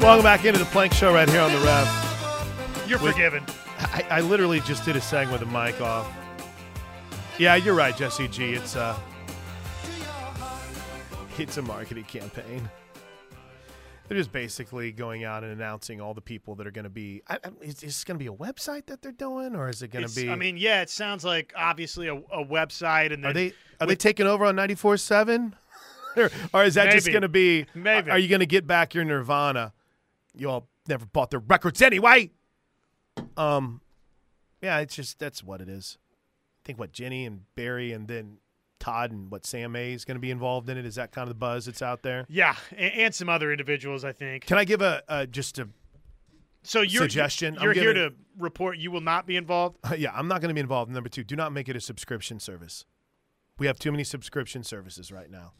Welcome back into the Plank Show right here on the Rev. You're With- forgiven. I, I literally just did a segment with the mic off. Yeah, you're right, Jesse G. It's a it's a marketing campaign. They're just basically going out and announcing all the people that are going to be. I, I, is this going to be a website that they're doing, or is it going to be? I mean, yeah, it sounds like obviously a, a website, and are they are they taking over on ninety four seven? or is that just going to be? Maybe. Are you going to get back your Nirvana? You all never bought their records anyway. Um, yeah, it's just that's what it is. I think what Jenny and Barry and then Todd and what Sam A is going to be involved in it. Is that kind of the buzz that's out there? yeah, and, and some other individuals, I think. Can I give a, a just a So you're Suggestion? You're here giving- to report you will not be involved. yeah? I'm not going to be involved. Number two, do not make it a subscription service. We have too many subscription services right now.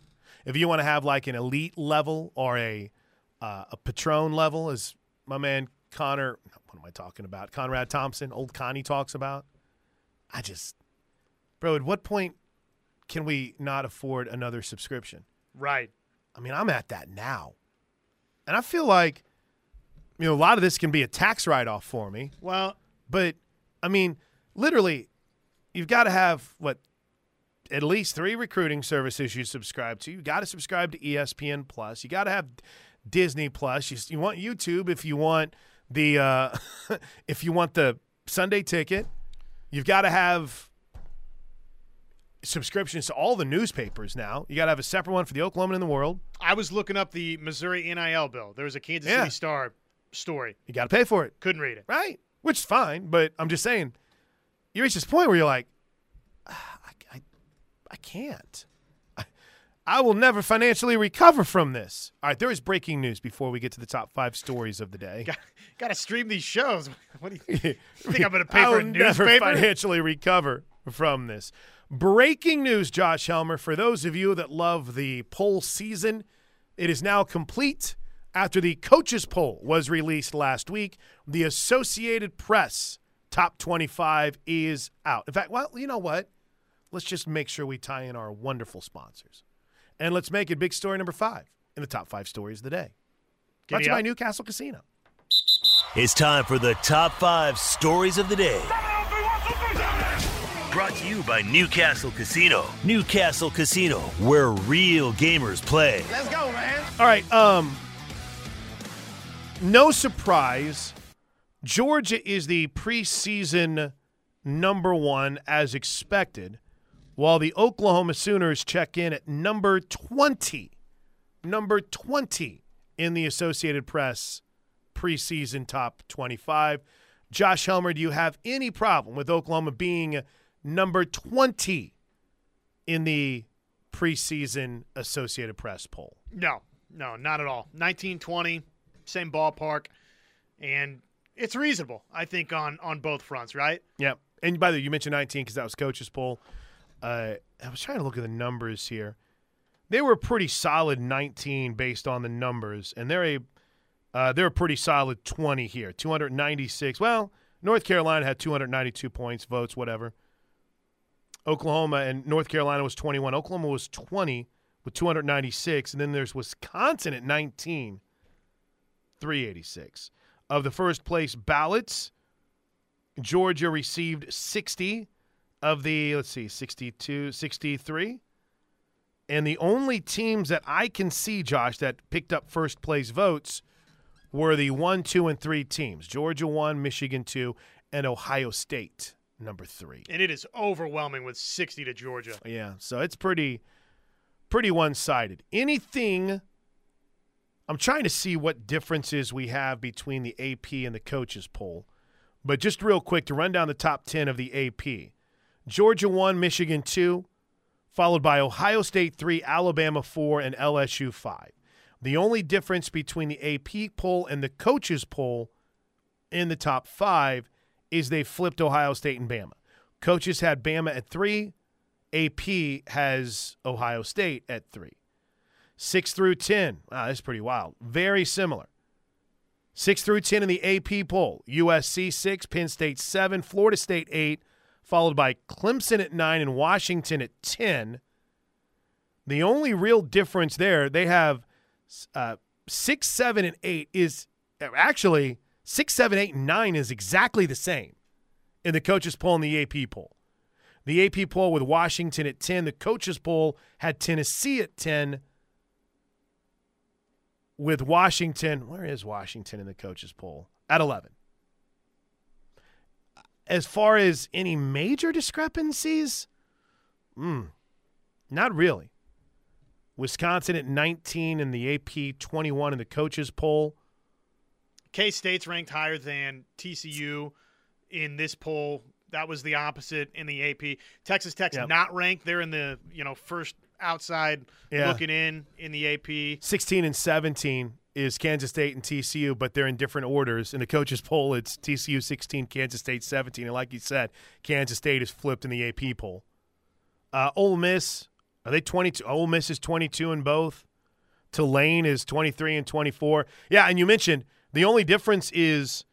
If you want to have like an elite level or a uh, a patron level, as my man Connor, what am I talking about? Conrad Thompson, old Connie talks about. I just, bro, at what point can we not afford another subscription? Right. I mean, I'm at that now. And I feel like, you know, a lot of this can be a tax write off for me. Well, But, I mean, literally, you've got to have, what, at least three recruiting services you subscribe to. You got to subscribe to ESPN Plus. You got to have Disney Plus. You, you want YouTube if you want the uh, if you want the Sunday ticket. You've got to have subscriptions to all the newspapers now. You got to have a separate one for the Oklahoman in the World. I was looking up the Missouri NIL bill. There was a Kansas Yeah. City Star story. You got to pay for it. Couldn't read it. right? Which is fine, but I'm just saying, you reach this point where you're like, "Ah, I, I, I can't. I, will never financially recover from this. All right, there is breaking news before we get to the top five stories of the day. Got, got to stream these shows. What do you think I'm going to pay I for will a never financially recover from this. Breaking news, Josh Helmer. For those of you that love the poll season, it is now complete. After the coaches poll was released last week, the Associated Press top 25 is out. In fact, well, you know what? Let's just make sure we tie in our wonderful sponsors. And let's make it big story number five in the top five stories of the day. Brought to Giddy you by up. Newcastle Casino. It's time for the top five stories of the day. Brought to you by Newcastle Casino. Newcastle Casino, where real gamers play. Let's go, man. All right. Um, no surprise, Georgia is the preseason number one as expected, while the Oklahoma Sooners check in at number 20. Number 20 in the Associated Press preseason top 25. Josh Helmer, do you have any problem with Oklahoma being number 20 in the preseason Associated Press poll? No, no, not at all. 1920, same ballpark, and it's reasonable. I think on on both fronts, right? Yeah. And by the way, you mentioned 19 because that was coach's poll. Uh, I was trying to look at the numbers here. They were pretty solid 19 based on the numbers, and they're a uh, they're a pretty solid 20 here. 296. Well, North Carolina had 292 points, votes, whatever. Oklahoma and North Carolina was 21. Oklahoma was 20 with 296, and then there's Wisconsin at 19, 386. Of the first place ballots, Georgia received 60 of the, let's see, 62, 63. And the only teams that I can see, Josh, that picked up first place votes were the one, two, and three teams Georgia one, Michigan two, and Ohio State number three. And it is overwhelming with 60 to Georgia. Yeah, so it's pretty pretty one-sided. Anything I'm trying to see what differences we have between the AP and the coaches poll. But just real quick to run down the top 10 of the AP. Georgia 1, Michigan 2, followed by Ohio State 3, Alabama 4, and LSU 5. The only difference between the AP poll and the coaches poll in the top 5 is they flipped Ohio State and Bama. Coaches had Bama at 3, AP has Ohio State at three. Six through 10. Wow, that's pretty wild. Very similar. Six through 10 in the AP poll USC 6, Penn State 7, Florida State 8, followed by Clemson at 9 and Washington at 10. The only real difference there, they have uh, six, seven, and eight is actually six, seven, eight, and nine is exactly the same in the coaches poll and the AP poll. The AP poll with Washington at 10. The coaches poll had Tennessee at 10 with Washington. Where is Washington in the coaches poll? At 11. As far as any major discrepancies, mm, not really. Wisconsin at 19 in the AP 21 in the coaches poll. K State's ranked higher than TCU in this poll. That was the opposite in the AP. Texas Tech's Yep. not ranked. They're in the you know first outside Yeah. looking in in the AP. 16 and 17 is Kansas State and TCU, but they're in different orders. In the coaches poll, it's TCU 16, Kansas State 17. And like you said, Kansas State is flipped in the AP poll. Uh, Ole Miss, are they 22? Ole Miss is 22 in both. Tulane is 23 and 24. Yeah, and you mentioned the only difference is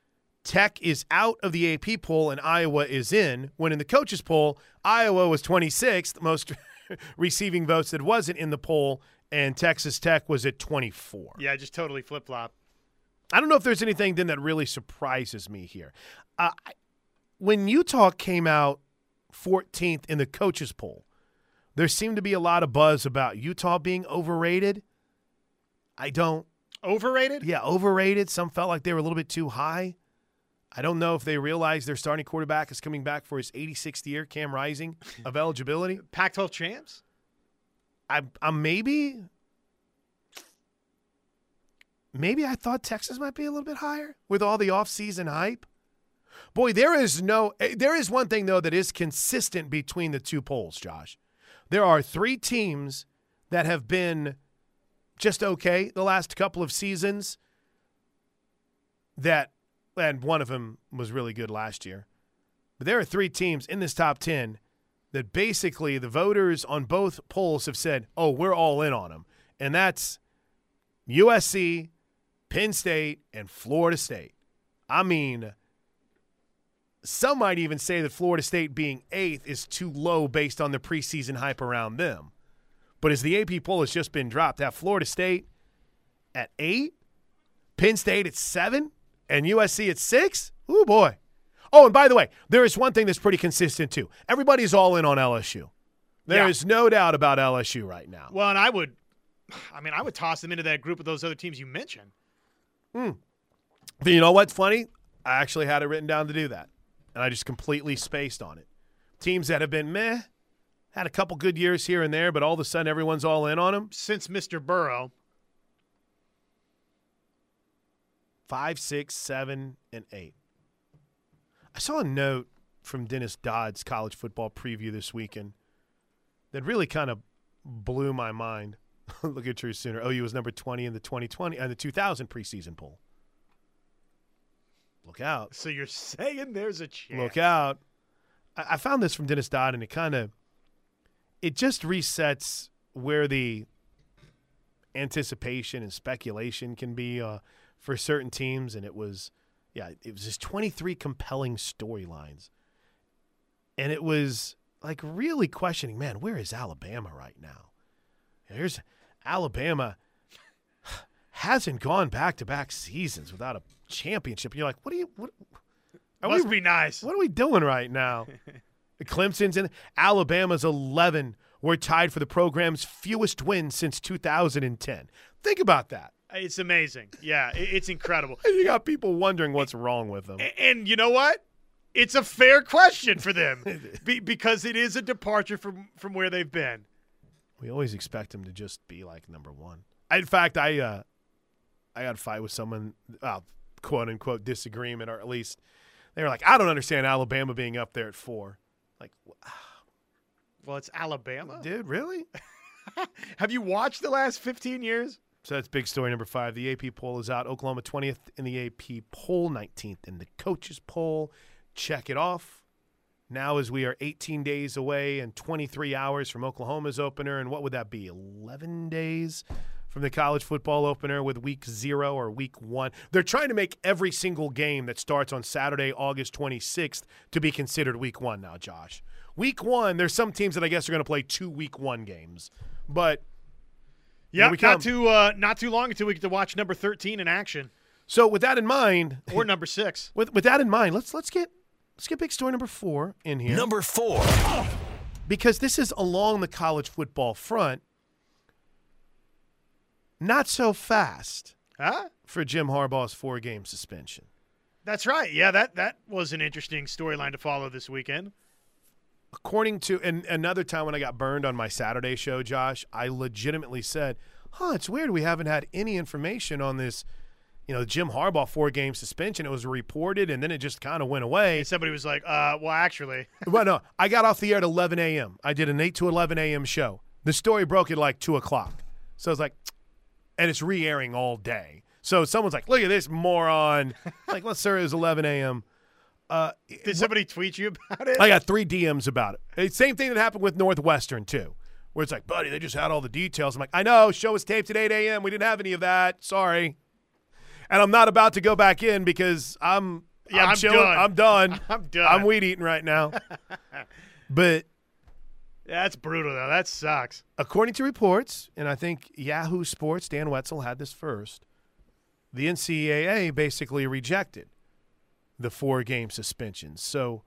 Tech is out of the AP poll and Iowa is in. When in the coaches poll, Iowa was 26th, most receiving votes that wasn't in the poll, and Texas Tech was at 24. Yeah, just totally flip flop. I don't know if there's anything then that really surprises me here. Uh, when Utah came out 14th in the coaches poll, there seemed to be a lot of buzz about Utah being overrated. I don't. Overrated? Yeah, overrated. Some felt like they were a little bit too high. I don't know if they realize their starting quarterback is coming back for his 86th year, Cam Rising, of eligibility. Pac-12 champs? I, I'm maybe, maybe I thought Texas might be a little bit higher with all the offseason hype. Boy, there is no, eh, there is one thing though that is consistent between the two polls, Josh. There are three teams that have been just okay the last couple of seasons. That, and one of them was really good last year. But there are three teams in this top 10 that basically the voters on both polls have said, oh, we're all in on them. And that's USC, Penn State, and Florida State. I mean, some might even say that Florida State being eighth is too low based on the preseason hype around them. But as the AP poll has just been dropped, that Florida State at eight, Penn State at seven, and USC at six, ooh boy. Oh, and by the way, there is one thing that's pretty consistent too. Everybody's all in on LSU. There Yeah. is no doubt about LSU right now. Well, and I would, I mean, I would toss them into that group of those other teams you mentioned. Hmm. But you know what's funny? I actually had it written down to do that, and I just completely spaced on it. Teams that have been meh, had a couple good years here and there, but all of a sudden everyone's all in on them. Since Mr. Burrow, Five, six, seven, and eight. I saw a note from Dennis Dodd's college football preview this weekend that really kind of blew my mind. Look at True Sooner. OU was number 20 in the 2020 and the 2000 preseason poll. Look out. so you're saying there's a chance. Look out. I, I found this from Dennis Dodd, and it kind of it just resets where the anticipation and speculation can be uh, for certain teams. And it was, yeah, it was just 23 compelling storylines. And it was like really questioning, man, where is Alabama right now? Here's Alabama hasn't gone back to back seasons without a championship. And you're like, what are you, what? Are Must we be nice. what are we doing right now? Clemson's in Alabama's 11. We're tied for the program's fewest wins since 2010. Think about that. It's amazing. Yeah, it's incredible. And you got people wondering what's wrong with them. A- And you know what? It's a fair question for them be- because it is a departure from from where they've been. We always expect them to just be like number one. In fact, I uh, I got a fight with someone, uh, quote unquote disagreement, or at least they were like, I don't understand Alabama being up there at four. Like, Well, it's Alabama. dude, really? Have you watched the last 15 years? So that's big story number five. The AP poll is out. Oklahoma 20th in the AP poll, 19th in the coaches poll. Check it off. Now, as we are 18 days away and 23 hours from Oklahoma's opener, and what would that be? 11 days from the college football opener with week zero or week one. They're trying to make every single game that starts on Saturday, August 26th, to be considered week one now, Josh. Week one, there's some teams that I guess are going to play two week one games, but Yeah, we not come. too uh, not too long until we get to watch number thirteen in action So with that in mind, or number six. with with that in mind, let's let's get let's get big story number four in here. Number four. because this is along the college football front. Not so fast Huh? for Jim Harbaugh's four game suspension. That's right. Yeah, that that was an interesting storyline to follow this weekend. According to and another time when I got burned on my Saturday show, Josh, I legitimately said, "Huh, it's weird we haven't had any information on this." You know, Jim Harbaugh four game suspension. It was reported, and then it just kind of went away. And somebody was like, uh, well, actually, well, no, I got off the air at 11 a.m. I did an 8 to 11 a.m. show. The story broke at like 2 o'clock. So it's like, and it's re airing all day. So someone's like, look at this moron. like, let's sir, it was 11 a.m. Uh, did somebody tweet you about it? I got three DMs about it. Same thing that happened with Northwestern, too, where it's like, buddy, they just had all the details. I'm like, I know, show was taped at 8 a.m. We didn't have any of that. Sorry. And I'm not about to go back in because I'm Yeah, I'm, I'm chilling. done. I'm done. I'm done. I'm weed eating right now. but that's brutal though. That sucks. according to reports, and I think Yahoo Sports, Dan Wetzel had this first, the NCAA basically rejected the four game suspensions. So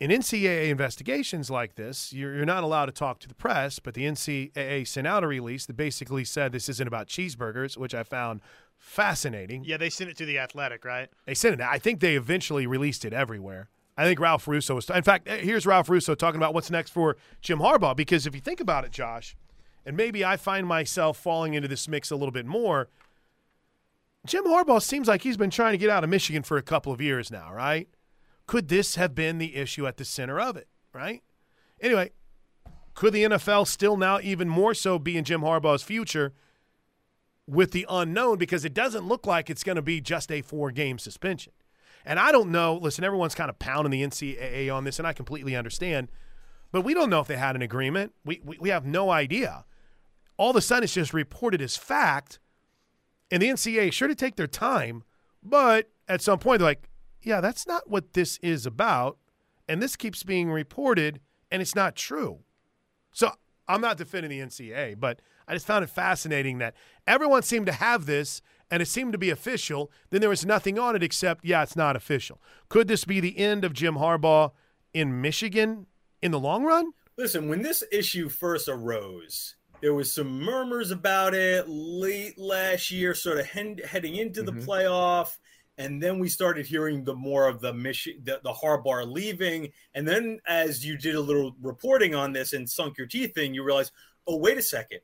in NCAA investigations like this, you're, you're not allowed to talk to the press, but the NCAA sent out a release that basically said this isn't about cheeseburgers, which I found fascinating. Yeah, they sent it to the Athletic, right? They sent it. I think they eventually released it everywhere. I think Ralph Russo was. In fact, eh, here's Ralph Russo talking about what's next for Jim Harbaugh. Because if you think about it, Josh, and maybe I find myself falling into this mix a little bit more. Jim Harbaugh seems like he's been trying to get out of Michigan for a couple of years now, right? Could this have been the issue at the center of it, right? Anyway, could the NFL still now even more so be in Jim Harbaugh's future with the unknown because it doesn't look like it's going to be just a four game suspension. And I don't know. Listen, everyone's kind of pounding the NCAA on this, and I completely understand. But we don't know if they had an agreement. We, we, we have no idea. All of a sudden, it's just reported as fact. And the NCAA sure to take their time. But at some point, they're like, yeah, that's not what this is about. And this keeps being reported, and it's not true. So I'm not defending the NCAA, but I just found it fascinating that everyone seemed to have this and it seemed to be official. Then there was nothing on it except, yeah, it's not official. Could this be the end of Jim Harbaugh in Michigan in the long run? Listen, when this issue first arose, there was some murmurs about it late last year, sort of hen- heading into the Mhm. playoff. And then we started hearing the more of the mission, the, the Harbaugh leaving. And then as you did a little reporting on this and sunk your teeth in, you realize, oh, wait a second.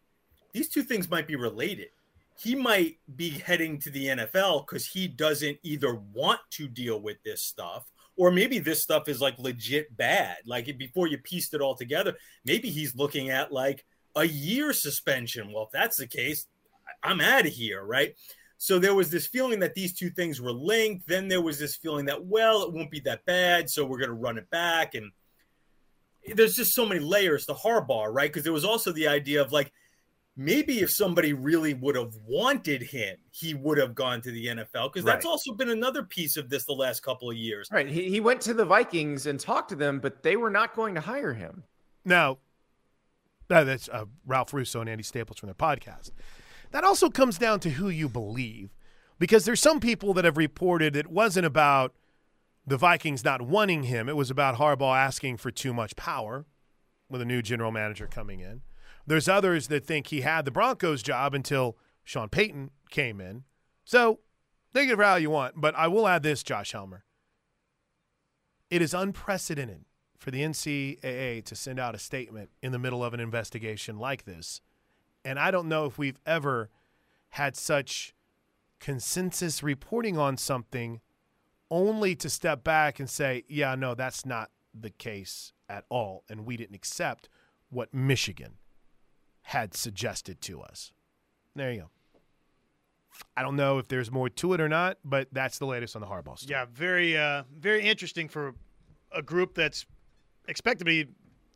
These two things might be related. He might be heading to the NFL because he doesn't either want to deal with this stuff or maybe this stuff is like legit bad. Like before you pieced it all together, maybe he's looking at like a year suspension. Well, if that's the case, I- I'm out of here, right? So there was this feeling that these two things were linked. Then there was this feeling that, well, it won't be that bad, so we're going to run it back. And there's just so many layers to Harbaugh, right? Because there was also the idea of like, maybe if somebody really would have wanted him, he would have gone to the NFL. Because that's Right. also been another piece of this the last couple of years. Right. He, he went to the Vikings and talked to them, but they were not going to hire him. Now, that- that's uh, Ralph Russo and Andy Staples from their podcast. That also comes down to who you believe, because there's some people that have reported it wasn't about the Vikings not wanting him; it was about Harbaugh asking for too much power with a new general manager coming in. There's others that think he had the Broncos job until Sean Payton came in. So, think it how you want, but I will add this, Josh Helmer. It is unprecedented for the NCAA to send out a statement in the middle of an investigation like this. And I don't know if we've ever had such consensus reporting on something only to step back and say, yeah, no, that's not the case at all. And we didn't accept what Michigan had suggested to us. There you go. I don't know if there's more to it or not, but that's the latest on the Harbaugh story. Yeah, very uh, very interesting for a group that's expected to be,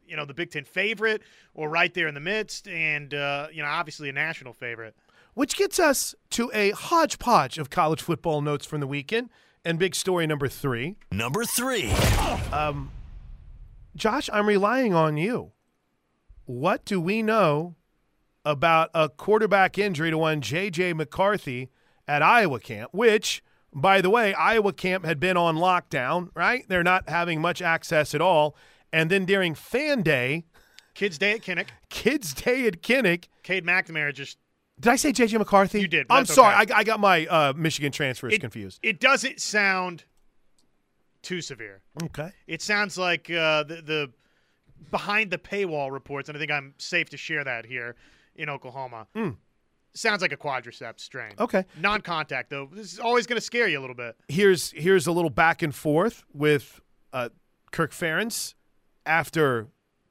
you know, the Big Ten favorite or right there in the midst, and uh, you know, obviously a national favorite. Which gets us to a hodgepodge of college football notes from the weekend and big story number three. Number three. Um, Josh, I'm relying on you. What do we know about a quarterback injury to one J.J. McCarthy at Iowa camp, which, by the way, Iowa camp had been on lockdown, right? They're not having much access at all. And then during fan day, Kids Day at Kinnick. kids' day at Kinnick, Cade McNamara just did I say J.J. McCarthy? You did, I'm sorry. okay. I, I got my uh, Michigan transfers It- confused. it doesn't sound too severe. Okay. It sounds like uh, the the behind the paywall reports, and I think I'm safe to share that here in Oklahoma. Sounds like a quadriceps strain. Okay. Non-contact though. This is always going to scare you a little bit. here's here's a little back and forth with uh, Kirk Ferentz after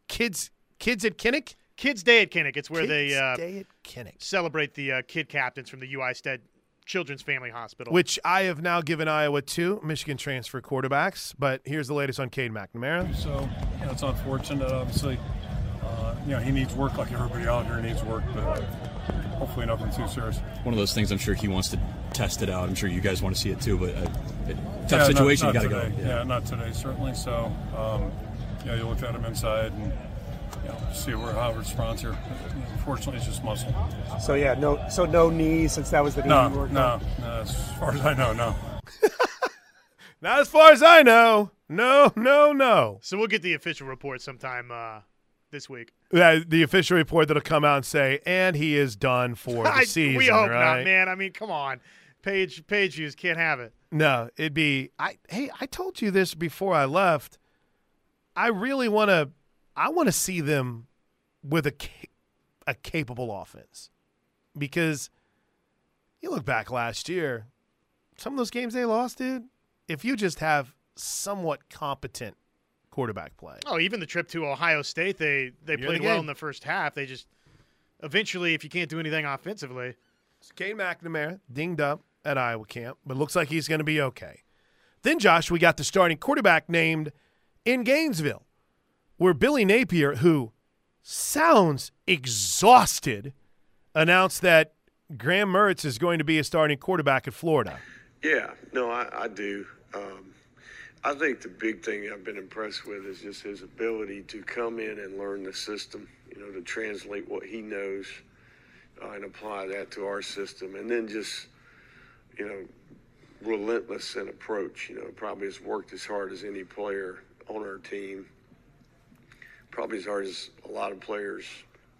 kids kids at Kinnick. Kids Day at Kinnick. It's where Kids they uh, Day at Kinnick, celebrate the uh, kid captains from the UI Stead Children's Family Hospital. which I have now given Iowa two Michigan transfer quarterbacks. But here's the latest on Cade McNamara. So, you know, it's unfortunate, obviously. Uh, you know, he needs work like everybody out here needs work, but hopefully nothing too serious. one of those things. I'm sure he wants to test it out. I'm sure you guys want to see it too. But uh, it, tough Yeah, situation. not you got to go. today. Yeah. not today, certainly. So, um, you know, you look at him inside and, you know, see where how it responds here. Unfortunately, it's just muscle. So yeah, no, so no knee since that was the knee No, no, no, as far as I know, no. Not as far as I know. No, no, no. so we'll get the official report sometime uh, this week. Uh, the official report that'll come out and say, and he is done for the I- season. we hope right? not, man. I mean, come on. Page page views can't have it. No, it'd be I hey, I told you this before I left. I really want to I want to see them with a a capable offense. Because you look back last year, some of those games they lost, dude, if you just have somewhat competent quarterback play. Oh, even the trip to Ohio State, they they You're played the well in the first half. They just eventually, if you can't do anything offensively, it's Cade McNamara dinged up at Iowa camp, but looks like he's going to be okay. Then, Josh, we got the starting quarterback named in Gainesville, where Billy Napier, who sounds exhausted, announced that Graham Mertz is going to be a starting quarterback at Florida. Yeah, no, I, I do. Um, I think the big thing I've been impressed with is just his ability to come in and learn the system, you know, to translate what he knows uh, and apply that to our system. And then just, you know, relentless in approach. You know, probably has worked as hard as any player on our team, probably as hard as a lot of players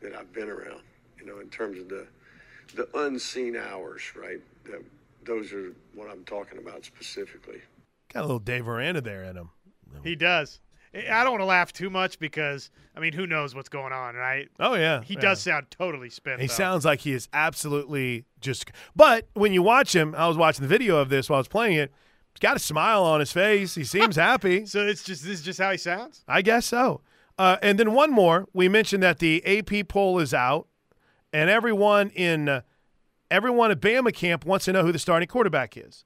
that I've been around, you know, in terms of the, the unseen hours, right? That, those are what I'm talking about specifically. Got a little Dave Aranda there in him. he does. I don't want to laugh too much because I mean, who knows what's going on, right? Oh, yeah. He yeah. does sound totally spent. He though. sounds like he is absolutely just. But when you watch him, I was watching the video of this while I was playing it. He's got a smile on his face. He seems happy. So it's just this is just how he sounds. I guess so. Uh, and then one more. We mentioned that the AP poll is out, and everyone in uh, everyone at Bama camp wants to know who the starting quarterback is,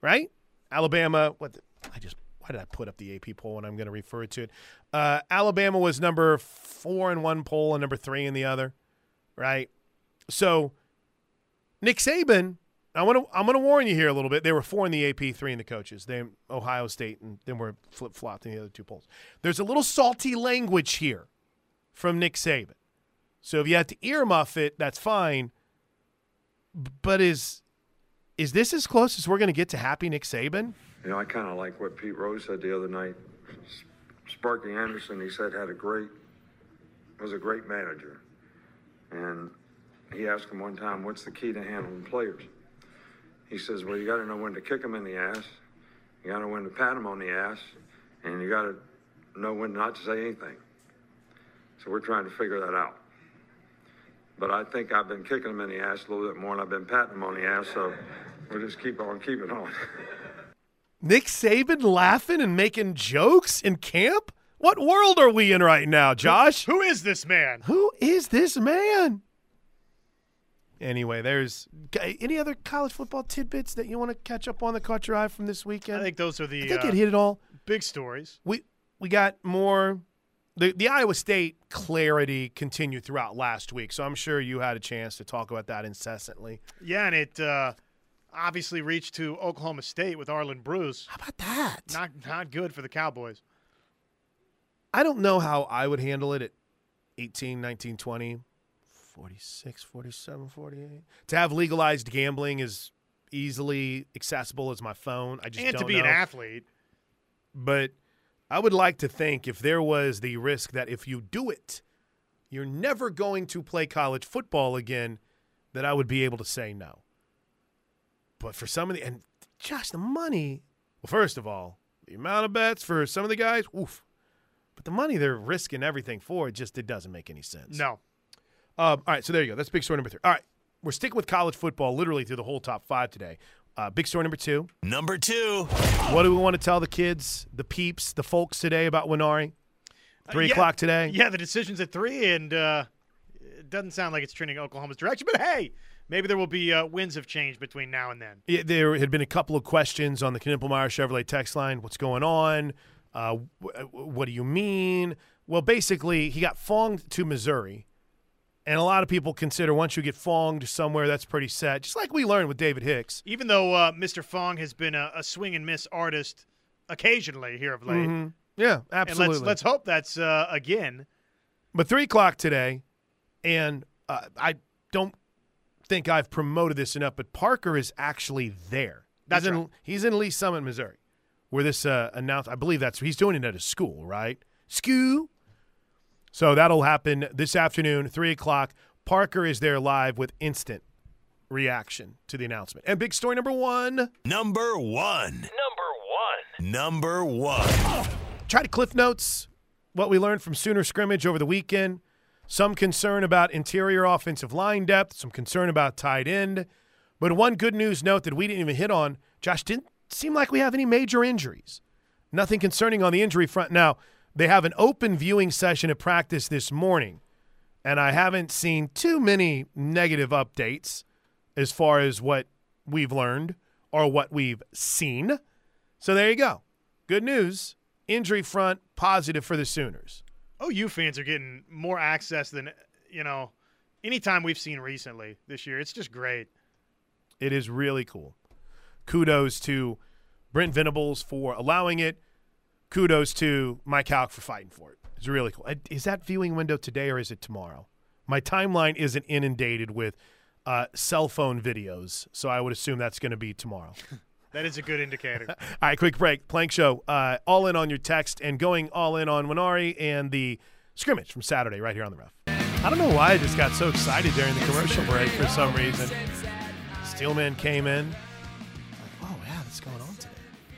right? Alabama. What? The, I just why did I put up the AP poll when I'm going to refer to it? Uh, Alabama was number four in one poll and number three in the other, right? So Nick Saban. I want to. I'm going to warn you here a little bit. They were four in the AP, three in the coaches. They Ohio State, and then were flip flopped in the other two polls. There's a little salty language here from Nick Saban. So if you have to earmuff it, that's fine. But is is this as close as we're going to get to happy Nick Saban? You know, I kind of like what Pete Rose said the other night. Sparky Anderson, he said, had a great, was a great manager. And he asked him one time, what's the key to handling players? He says, well, you got to know when to kick them in the ass. You got to know when to pat them on the ass. And you got to know when not to say anything. So we're trying to figure that out. But I think I've been kicking them in the ass a little bit more than I've been patting them on the ass. So we'll just keep on keeping on. Nick Saban laughing and making jokes in camp? What world are we in right now, Josh? Who is this man? Who is this man? Anyway, there's any other college football tidbits that you want to catch up on that caught your eye from this weekend? I think those are the I think uh, it hit it all. big stories. we we got more the the Iowa State clarity continued throughout last week, so I'm sure you had a chance to talk about that incessantly. Yeah, and it uh, obviously reached to Oklahoma State with Arlen Bruce. How about that? Not not good for the Cowboys. I don't know how I would handle it at 18, 19, 20. 46, 47, 48. To have legalized gambling is easily accessible as my phone. I just and to be know. an athlete. But I would like to think if there was the risk that if you do it, you're never going to play college football again, that I would be able to say no. But for some of the and just the money, well, first of all, the amount of bets for some of the guys, oof. But the money they're risking everything for, it just it doesn't make any sense. No. Um, all right, so there you go. That's big story number three. All right, we're sticking with college football literally through the whole top five today. Uh, big story number two. Number two. What do we want to tell the kids, the peeps, the folks today about Nwaneri? Three Uh, yeah, o'clock today. Yeah, the decision's at three, and uh, it doesn't sound like it's trending Oklahoma's direction. But hey, maybe there will be uh, winds of change between now and then. Yeah, there had been a couple of questions on the Knippelmeyer Chevrolet text line. What's going on? Uh, wh- what do you mean? Well, basically, he got fonged to Missouri. And a lot of people consider once you get fonged somewhere, that's pretty set. Just like we learned with David Hicks. Even though uh, Mr. Fong has been a, a swing and miss artist occasionally here of late. Mhm. Yeah, absolutely. And let's let's hope that's uh, again. But three o'clock today, and uh, I don't think I've promoted this enough, but Parker is actually there. That's he's in. He's in Lee Summit, Missouri, where this uh, announced. I believe that's he's doing it at a school, right? School. So that'll happen this afternoon, three o'clock. Parker is there live with instant reaction to the announcement. And big story number one. Number one. Number one. Number one. try to cliff notes what we learned from Sooner scrimmage over the weekend. Some concern about interior offensive line depth, some concern about tight end. But one good news note that we didn't even hit on, Josh, didn't seem like we have any major injuries. Nothing concerning on the injury front. Now, they have an open viewing session at practice this morning, and I haven't seen too many negative updates as far as what we've learned or what we've seen. So there you go. Good news. Injury front positive for the Sooners. OU fans are getting more access than you know anytime we've seen recently this year. It's just great. It is really cool. Kudos to Brent Venables for allowing it. Kudos to Mike Houck for fighting for it. It's really cool. Is that viewing window today or is it tomorrow? My timeline isn't inundated with uh, cell phone videos, so I would assume that's going to be tomorrow. That is a good indicator. All right, quick break. Plank Show, uh, all in on your text and going all in on Nwaneri and the scrimmage from Saturday right here on the ref. I don't know why I just got so excited during the commercial break for some reason. Steelman came in. Like, oh, yeah, what's going on today?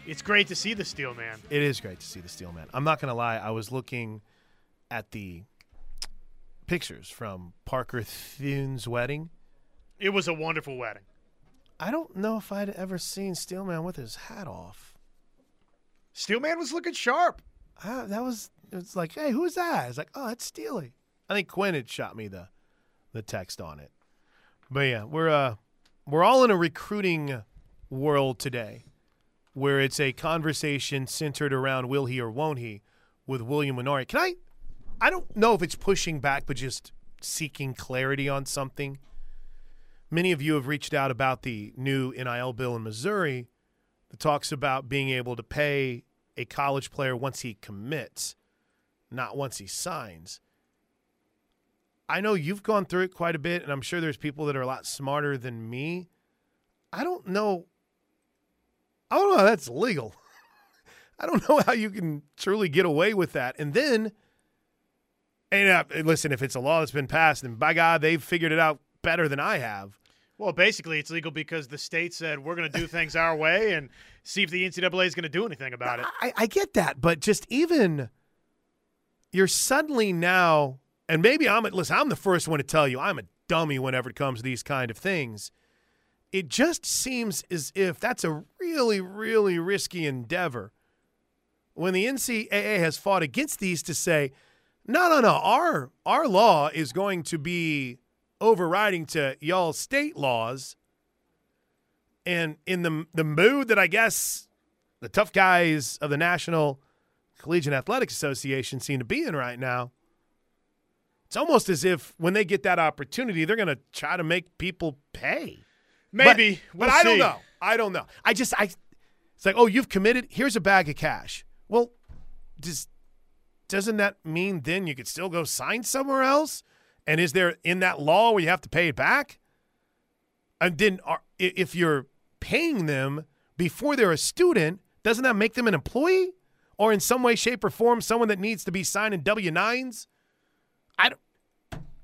It's great to see the steel man. It is great to see the Steelman. I'm not going to lie. I was looking at the pictures from Parker Thune's wedding. It was a wonderful wedding. I don't know if I'd ever seen Steelman with his hat off. Steelman was looking sharp. Uh, that was it was like, hey, who's that? It's like, oh, it's Steely. I think Quinn had shot me the the text on it. But yeah, we're uh we're all in a recruiting world today where it's a conversation centered around will he or won't he with William Nwaneri. Can I I don't know if it's pushing back, but just seeking clarity on something. Many of you have reached out about the new NIL bill in Missouri that talks about being able to pay a college player once he commits, not once he signs. I know you've gone through it quite a bit, and I'm sure there's people that are a lot smarter than me. I don't know. I don't know how that's legal. I don't know how you can truly get away with that. And then, and uh, listen, if it's a law that's been passed, then by God, they've figured it out better than I have. Well, basically, it's legal because the state said we're going to do things our way and see if the NCAA is going to do anything about it. I, I get that, but just even you're suddenly now, and maybe I'm listen. I'm the first one to tell you I'm a dummy whenever it comes to these kind of things. It just seems as if that's a really, really risky endeavor. When the NCAA has fought against these to say, no, no, no, our our law is going to be overriding to y'all state laws. And in the the mood that I guess the tough guys of the National Collegiate Athletics Association seem to be in right now, it's almost as if when they get that opportunity, they're going to try to make people pay. Maybe, but, we'll but I don't know. I don't know. I just I. It's like, oh, you've committed. Here's a bag of cash. Well, does doesn't that mean then you could still go sign somewhere else? And is there in that law where you have to pay it back? And then are, if you're paying them before they're a student, doesn't that make them an employee? Or in some way, shape, or form, someone that needs to be signing W 9s? I don't,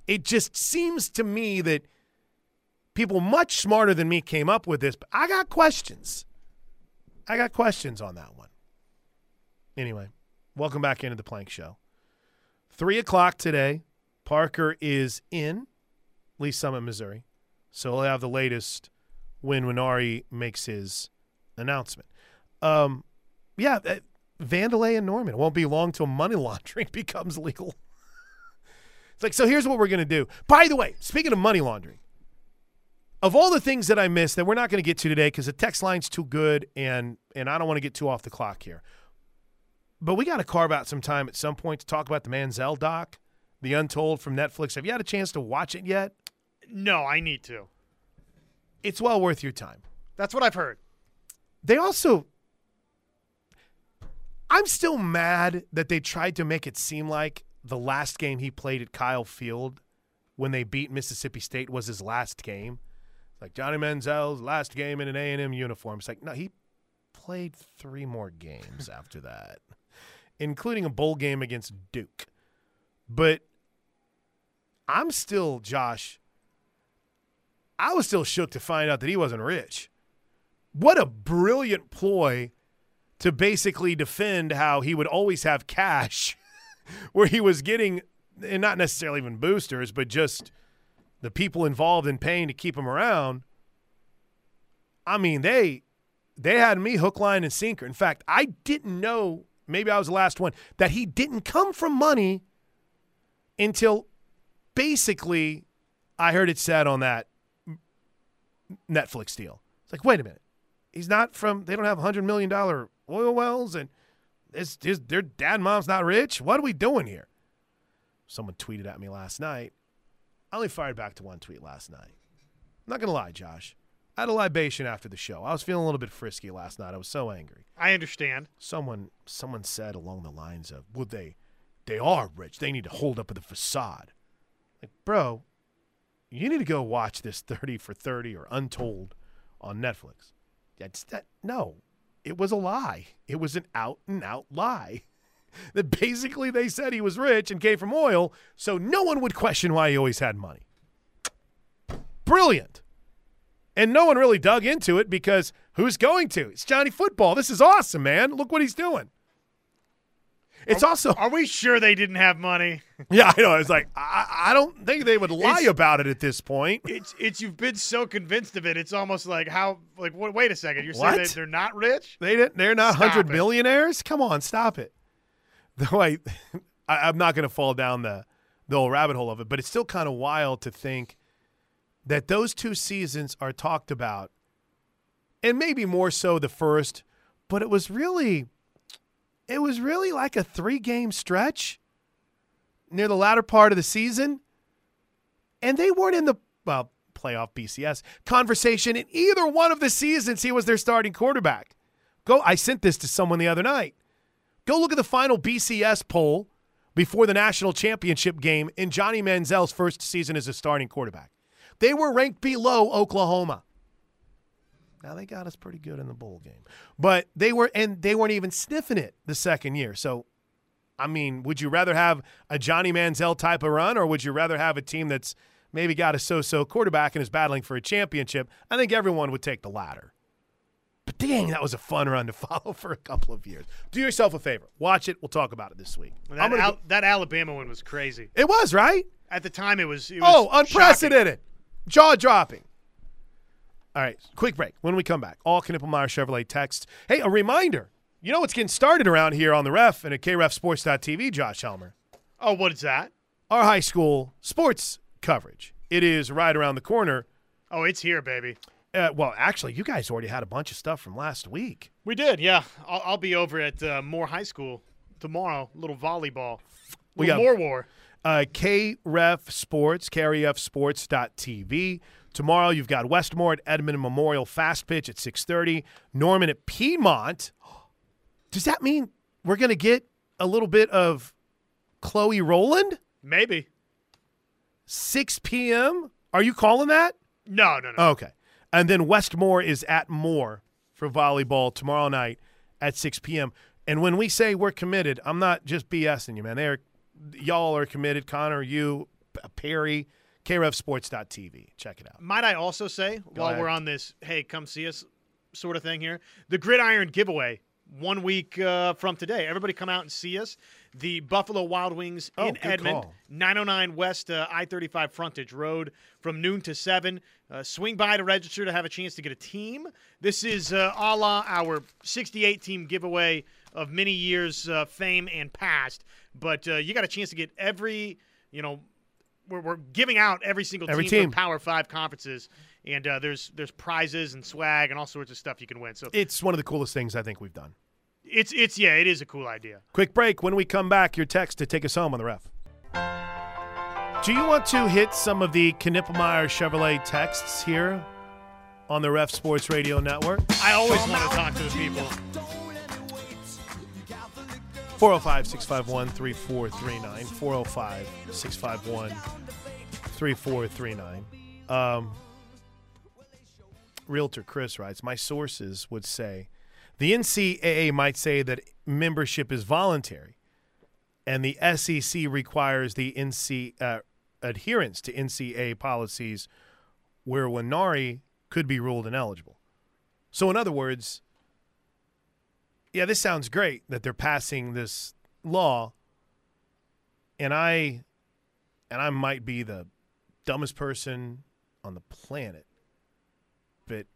it just seems to me that people much smarter than me came up with this, but I got questions. I got questions on that one. Anyway, welcome back into the Plank Show. Three o'clock today. Parker is in Lee Summit, Missouri. So we'll have the latest when Nwaneri makes his announcement. Um, yeah, uh, Vandalay and Norman. It won't be long till money laundering becomes legal. it's like, so here's what we're going to do. By the way, speaking of money laundering, of all the things that I missed that we're not going to get to today because the text line's too good and and I don't want to get too off the clock here. But we got to carve out some time at some point to talk about the Manziel doc, The Untold from Netflix. Have you had a chance to watch it yet? No, I need to. It's well worth your time. That's what I've heard. They also I'm still mad that they tried to make it seem like the last game he played at Kyle Field when they beat Mississippi State was his last game. Like Johnny Manziel's last game in an A&M uniform. It's like, no, he played three more games after that, including a bowl game against Duke. But I'm still, Josh, I was still shook to find out that he wasn't rich. What a brilliant ploy to basically defend how he would always have cash where he was getting, and not necessarily even boosters, but just the people involved in paying to keep him around. I mean, they they had me hook, line, and sinker. In fact, I didn't know, maybe I was the last one, that he didn't come from money until basically I heard it said on that Netflix deal. It's like, wait a minute. He's not from, they don't have $100 million oil wells and it's, his, their dad mom's not rich. What are we doing here? Someone tweeted at me last night. I only fired back to one tweet last night. I'm not going to lie, Josh. I had a libation after the show. I was feeling a little bit frisky last night. I was so angry. I understand. Someone someone said along the lines of, "Would they they are rich. They need to hold up the facade." Like, bro, you need to go watch this 30 for 30 or Untold on Netflix. That's that no. It was a lie. It was an out and out lie. That basically they said he was rich and came from oil, so no one would question why he always had money. Brilliant. And no one really dug into it because who's going to? It's Johnny Football. This is awesome, man. Look what he's doing. It's also Are we sure they didn't have money? yeah, I know. It's like I, I don't think they would lie It's- about it at this point. It's it's you've been so convinced of it. It's almost like how like wait a second. You're What? saying that they're not rich? They didn't, they're not hundred millionaires. Come on, stop it. Though I, I I'm not going to fall down the the old rabbit hole of it, but it's still kind of wild to think that those two seasons are talked about, and maybe more so the first, but it was really, it was really like a three game stretch near the latter part of the season, and they weren't in the well playoff BCS conversation in either one of the seasons he was their starting quarterback. Go I sent this to someone the other night. Go look at the final BCS poll before the national championship game in Johnny Manziel's first season as a starting quarterback. They were ranked below Oklahoma. Now they got us pretty good in the bowl game. But they were and they weren't even sniffing it the second year. So I mean, would you rather have a Johnny Manziel type of run or would you rather have a team that's maybe got a so-so quarterback and is battling for a championship? I think everyone would take the latter. But dang, that was a fun run to follow for a couple of years. Do yourself a favor. Watch it. We'll talk about it this week. That, Al- go- that Alabama one was crazy. it was, right? At the time, it was. It was Oh, unprecedented. Jaw dropping. All right, quick break. When we come back, all Knippelmeyer Chevrolet text. Hey, a reminder. You know what's getting started around here on the ref and at krefsports.tv, Josh Helmer? Oh, what is that? Our high school sports coverage. It is right around the corner. Oh, it's here, baby. Uh, well, actually, you guys already had a bunch of stuff from last week. We did, yeah. I'll, I'll be over at uh, Moore High School tomorrow. Little volleyball. We got- more war. uh, KREF Sports, KREFsports.tv. Tomorrow you've got Westmoore at Edmond Memorial Fast Pitch at 6.30. Norman at Piedmont. Does that mean we're going to get a little bit of Chloe Roland? Maybe. 6 p.m. Are you calling that? No, no, no. Okay. And then Westmoore is at Moore for volleyball tomorrow night at 6 p.m. And when we say we're committed, I'm not just BSing you, man. They're, y'all are committed. Connor, you, Perry, krefsports.tv. Check it out. Might I also say, while ahead. we're on this, hey, come see us sort of thing here, the Gridiron giveaway one week uh, from today. Everybody come out and see us. The Buffalo Wild Wings Oh, in Edmond, call. 909 West uh, I 35 Frontage Road from noon to 7. Uh, swing by to register to have a chance to get a team. This is uh, a la our 68 team giveaway of many years uh, fame and past. But uh, you got a chance to get every, you know, we're, we're giving out every single Every team, team. from Power Five conferences, and uh, there's there's prizes and swag and all sorts of stuff you can win. So It's one of the coolest things I think we've done. It's it's yeah, it is a cool idea. Quick break. When we come back, your text to take us home on the ref. Do you want to hit some of the Knippelmeyer Chevrolet texts here on the Ref Sports Radio Network? I always want to talk to the people. 405 651 3439. 405 651 3439. Um, Realtor Chris writes My sources would say the NCAA might say that membership is voluntary, and the SEC requires the NC uh, adherence to NCAA policies where Nwaneri could be ruled ineligible. So, in other words, yeah, this sounds great that they're passing this law, and I, and I might be the dumbest person on the planet, but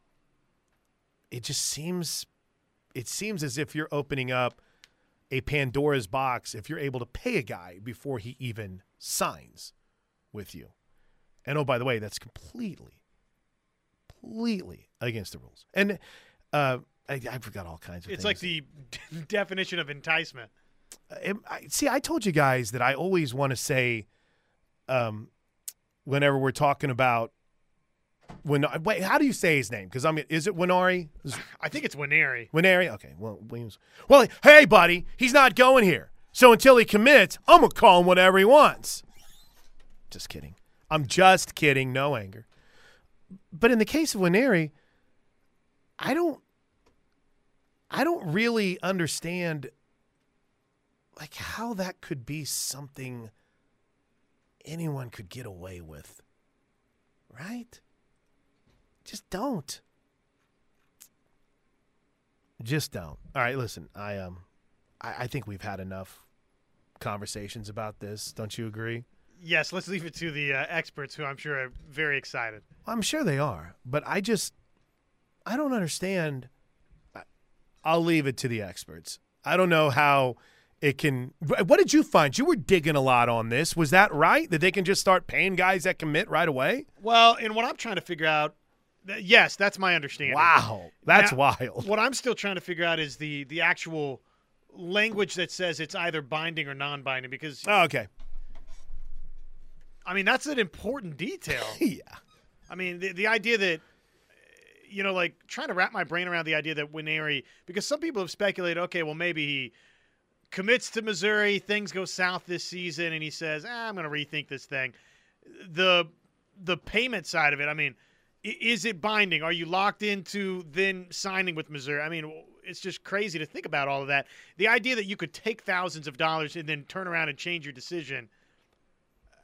it just seems, it seems as if you're opening up a Pandora's box if you're able to pay a guy before he even signs with you. And oh, by the way, that's completely, completely against the rules. And uh, I, I forgot all kinds of It's things. like the definition of enticement. I- see, I told you guys that I always want to say, um, whenever we're talking about when wait, how do you say his name? Because I mean, is it Nwaneri? Is I think it's Nwaneri. Nwaneri? Okay, well, Williams. Well, hey, buddy, he's not going here. So until he commits, I'm gonna call him whatever he wants. Just kidding. I'm just kidding. No anger. But in the case of Nwaneri, I don't. I don't really understand like how that could be something anyone could get away with. Right? Just don't. Just don't. All right, listen, I um I, I think we've had enough conversations about this. Don't you agree? Yes, let's leave it to the uh, experts, who I'm sure are very excited. I'm sure they are, but I just I don't understand. I- I'll leave it to the experts. I don't know how it can. What did you find? You were digging a lot on this. Was that right? That they can just start paying guys that commit right away? Well, and what I'm trying to figure out, th- yes, that's my understanding. Wow, that's Now, wild. What I'm still trying to figure out is the the actual language that says it's either binding or non-binding because Oh, okay. I mean that's an important detail. Yeah. I mean the the idea that you know like trying to wrap my brain around the idea that Nwaneri, because some people have speculated okay well maybe he commits to Missouri things go south this season and he says ah, I'm going to rethink this thing the the payment side of it I mean is it binding are you locked into then signing with Missouri I mean it's just crazy to think about all of that the idea that you could take thousands of dollars and then turn around and change your decision uh,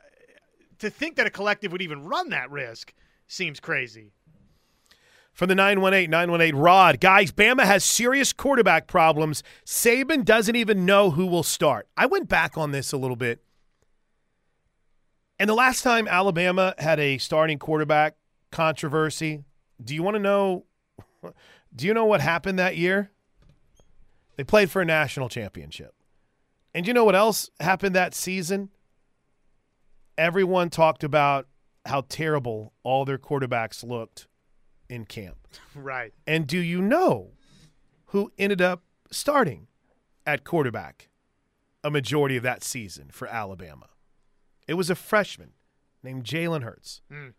to think that a collective would even run that risk seems crazy. From the 918 918 Rod. Guys, Bama has serious quarterback problems. Saban doesn't even know who will start. I went back on this a little bit. And the last time Alabama had a starting quarterback controversy, do you want to know do you know what happened that year? They played for a national championship. And you know what else happened that season? Everyone talked about how terrible all their quarterbacks looked in camp. Right. And do you know who ended up starting at quarterback a majority of that season for Alabama? It was a freshman named Jalen Hurts. Mm.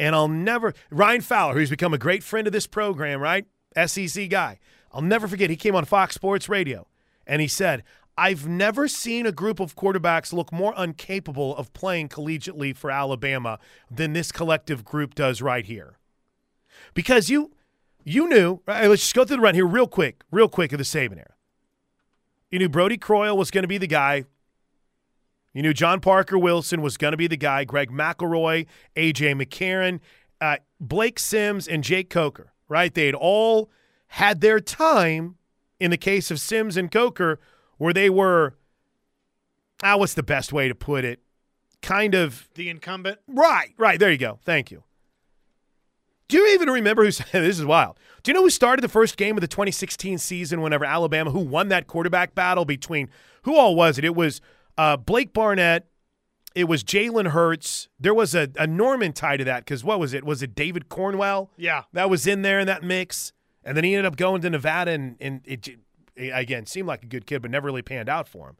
And I'll never, Ryan Fowler, who's become a great friend of this program, right? SEC guy. I'll never forget, he came on Fox Sports Radio and he said, I've never seen a group of quarterbacks look more incapable of playing collegiately for Alabama than this collective group does right here. Because you you knew, right, let's just go through the run here real quick, real quick of the Saban era. You knew Brody Croyle was going to be the guy. You knew John Parker Wilson was going to be the guy. Greg McElroy, AJ McCarron, uh, Blake Sims, and Jake Coker, right? They had all had their time in the case of Sims and Coker where they were, ah, what's the best way to put it? Kind of. The incumbent. Right, right. There you go. Thank you. Do you even remember who? This is wild. Do you know who started the first game of the 2016 season? Whenever Alabama, who won that quarterback battle between who all was it? It was uh, Blake Barnett. It was Jalen Hurts. There was a, a Norman tie to that because what was it? Was it David Cornwell? Yeah. That was in there in that mix. And then he ended up going to Nevada and, and it, it again seemed like a good kid, but never really panned out for him.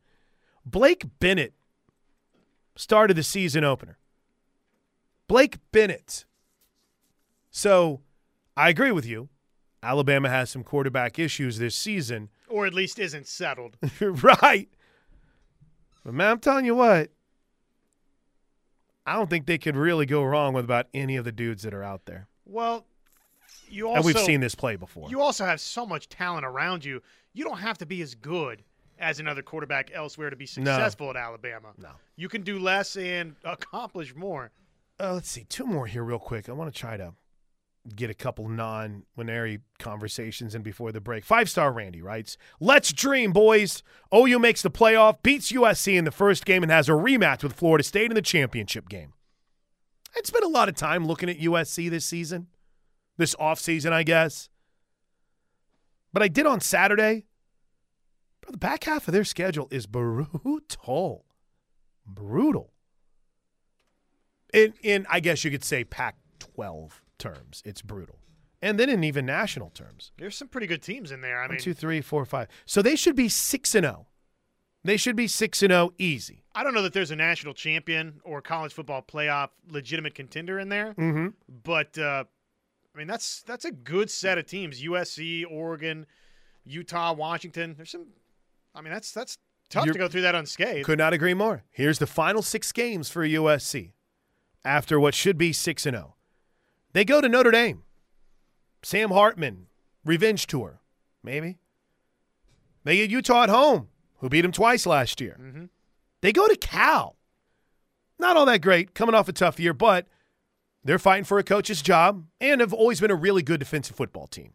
Blake Barnett started the season opener. Blake Barnett. So I agree with you. Alabama has some quarterback issues this season. Or at least isn't settled. right. But man, I'm telling you what, I don't think they could really go wrong with about any of the dudes that are out there. Well, you also and we've seen this play before. You also have so much talent around you. You don't have to be as good as another quarterback elsewhere to be successful No. at Alabama. No. You can do less and accomplish more. Uh, let's see, two more here, real quick. I want to try to get a couple non Nwaneri conversations in before the break. Five star Randy writes, Let's dream, boys. OU makes the playoff, beats USC in the first game, and has a rematch with Florida State in the championship game. I'd spent a lot of time looking at USC this season, this offseason, I guess. But I did on Saturday. The back half of their schedule is brutal. Brutal in in I guess you could say Pac-12 terms, it's brutal, and then in even national terms, There's some pretty good teams in there. I one, mean, two, three, four, five. So they should be six and zero. They should be six and zero easy. I don't know that there's a national champion or college football playoff legitimate contender in there, Mm-hmm. but uh, I mean that's that's a good set of teams: USC, Oregon, Utah, Washington. There's some. I mean that's that's tough You're- to go through that unscathed. Could not agree more. Here's the final six games for USC after what should be six and zero. They go to Notre Dame. Sam Hartman, revenge tour, maybe. They get Utah at home, who beat them twice last year. Mm-hmm. They go to Cal. Not all that great, coming off a tough year, but they're fighting for a coach's job and have always been a really good defensive football team.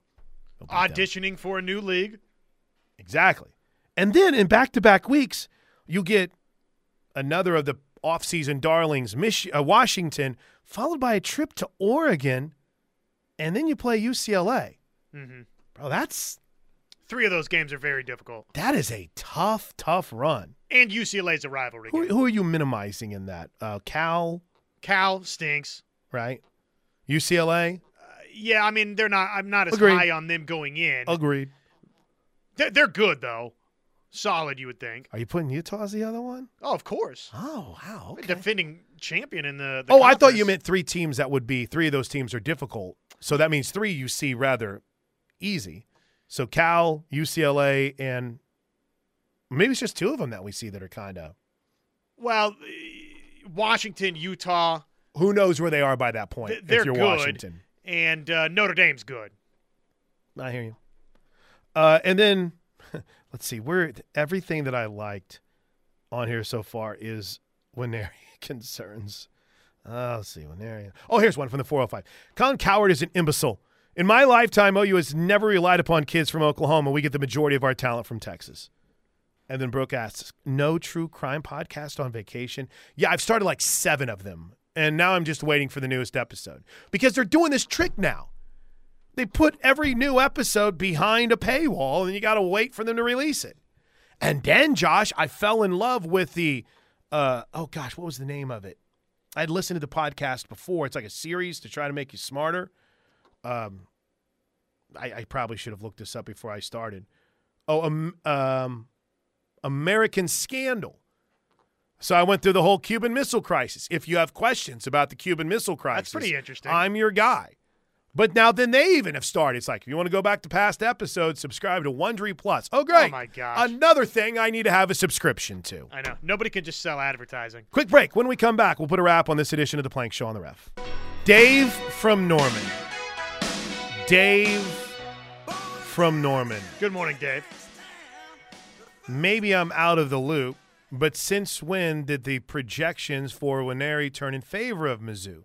They'll them. Auditioning for a new league. Exactly. And then in back to back weeks, you get another of the offseason darlings, Mich- uh, Washington, followed by a trip to Oregon, and then you play UCLA. Mm-hmm. Bro, that's Three of those games are very difficult, that is a tough, tough run. and UCLA's a rivalry Who, game. who are you minimizing in that? Uh, Cal, Cal stinks. right? UCLA, Yeah, I mean they're not. I'm not as Agreed. high on them going in. agreed. They're, they're good though, solid. You would think. Are you putting Utah as the other one? Oh, of course. Oh, wow. Okay. Defending champion in the. the Oh, I thought you meant three teams that would be three of those teams are difficult. So that means three you see rather easy. So Cal, UCLA, and maybe it's just two of them that we see that are kind of. Well, eh, Washington, Utah, Who knows where they are by that point? th- they're if you're good, Washington, and uh, Notre Dame's good. I hear you. Uh, and then let's see, where everything that I liked on here so far is Nwaneri concerns. Uh, let's see, Nwaneri. Oh, here's one from the 405. Colin Cowherd is an imbecile. In my lifetime, OU has never relied upon kids from Oklahoma. We get the majority of our talent from Texas. And then Brooke asks, No true crime podcast on vacation? Yeah, I've started like seven of them. And now I'm just waiting for the newest episode because they're doing this trick now they put every new episode behind a paywall and you got to wait for them to release it. And then, Josh, I fell in love with the, uh, oh gosh, what was the name of it? I'd listened to the podcast before. It's like a series to try to make you smarter. Um, I, I probably should have looked this up before I started. Oh, um, um, American Scandal. So I went through the whole Cuban Missile Crisis. If you have questions about the Cuban Missile Crisis, that's pretty interesting. I'm your guy. But now then they even have started. It's like if you want to go back to past episodes, subscribe to Wondery Plus. Oh great. Oh, my gosh. Another thing I need to have a subscription to. I know. Nobody can just sell advertising. Quick break. When we come back, we'll put a wrap on this edition of the Plank Show on the Ref. Dave from Norman. Dave from Norman. Good morning, Dave. Maybe I'm out of the loop, but since when did the projections for Nwaneri turn in favor of Mizzou?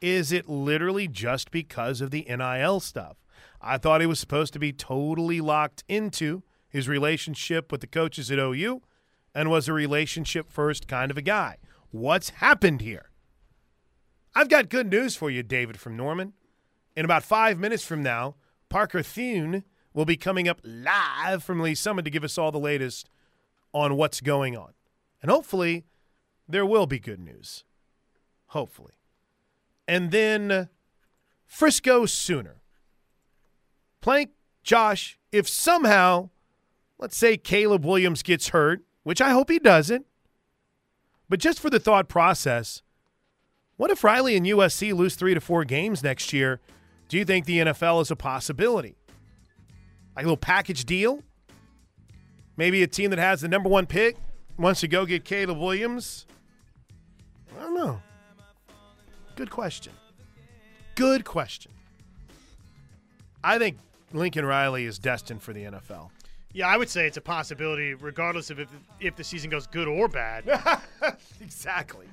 Is it literally just because of the NIL stuff? I thought he was supposed to be totally locked into his relationship with the coaches at OU and was a relationship first kind of a guy. What's happened here? I've got good news for you, David from Norman. In about five minutes from now, Parker Thune will be coming up live from Lee's Summit to give us all the latest on what's going on. And hopefully, there will be good news. Hopefully. And then Frisco Sooner. Plank, Josh, if somehow, let's say Caleb Williams gets hurt, which I hope he doesn't, but just for the thought process, what if Riley and USC lose three to four games next year? Do you think the NFL is a possibility? Like a little package deal? Maybe a team that has the number one pick wants to go get Caleb Williams? Good question. Good question. I think Lincoln Riley is destined for the NFL. Yeah, I would say it's a possibility, regardless of if if the season goes good or bad. exactly.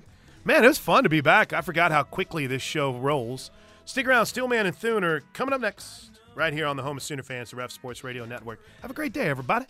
Man, it was fun to be back. I forgot how quickly this show rolls. Stick around. Steelman and Thune are coming up next, right here on the home of Sooner fans, the Ref Sports Radio Network. Have a great day, everybody.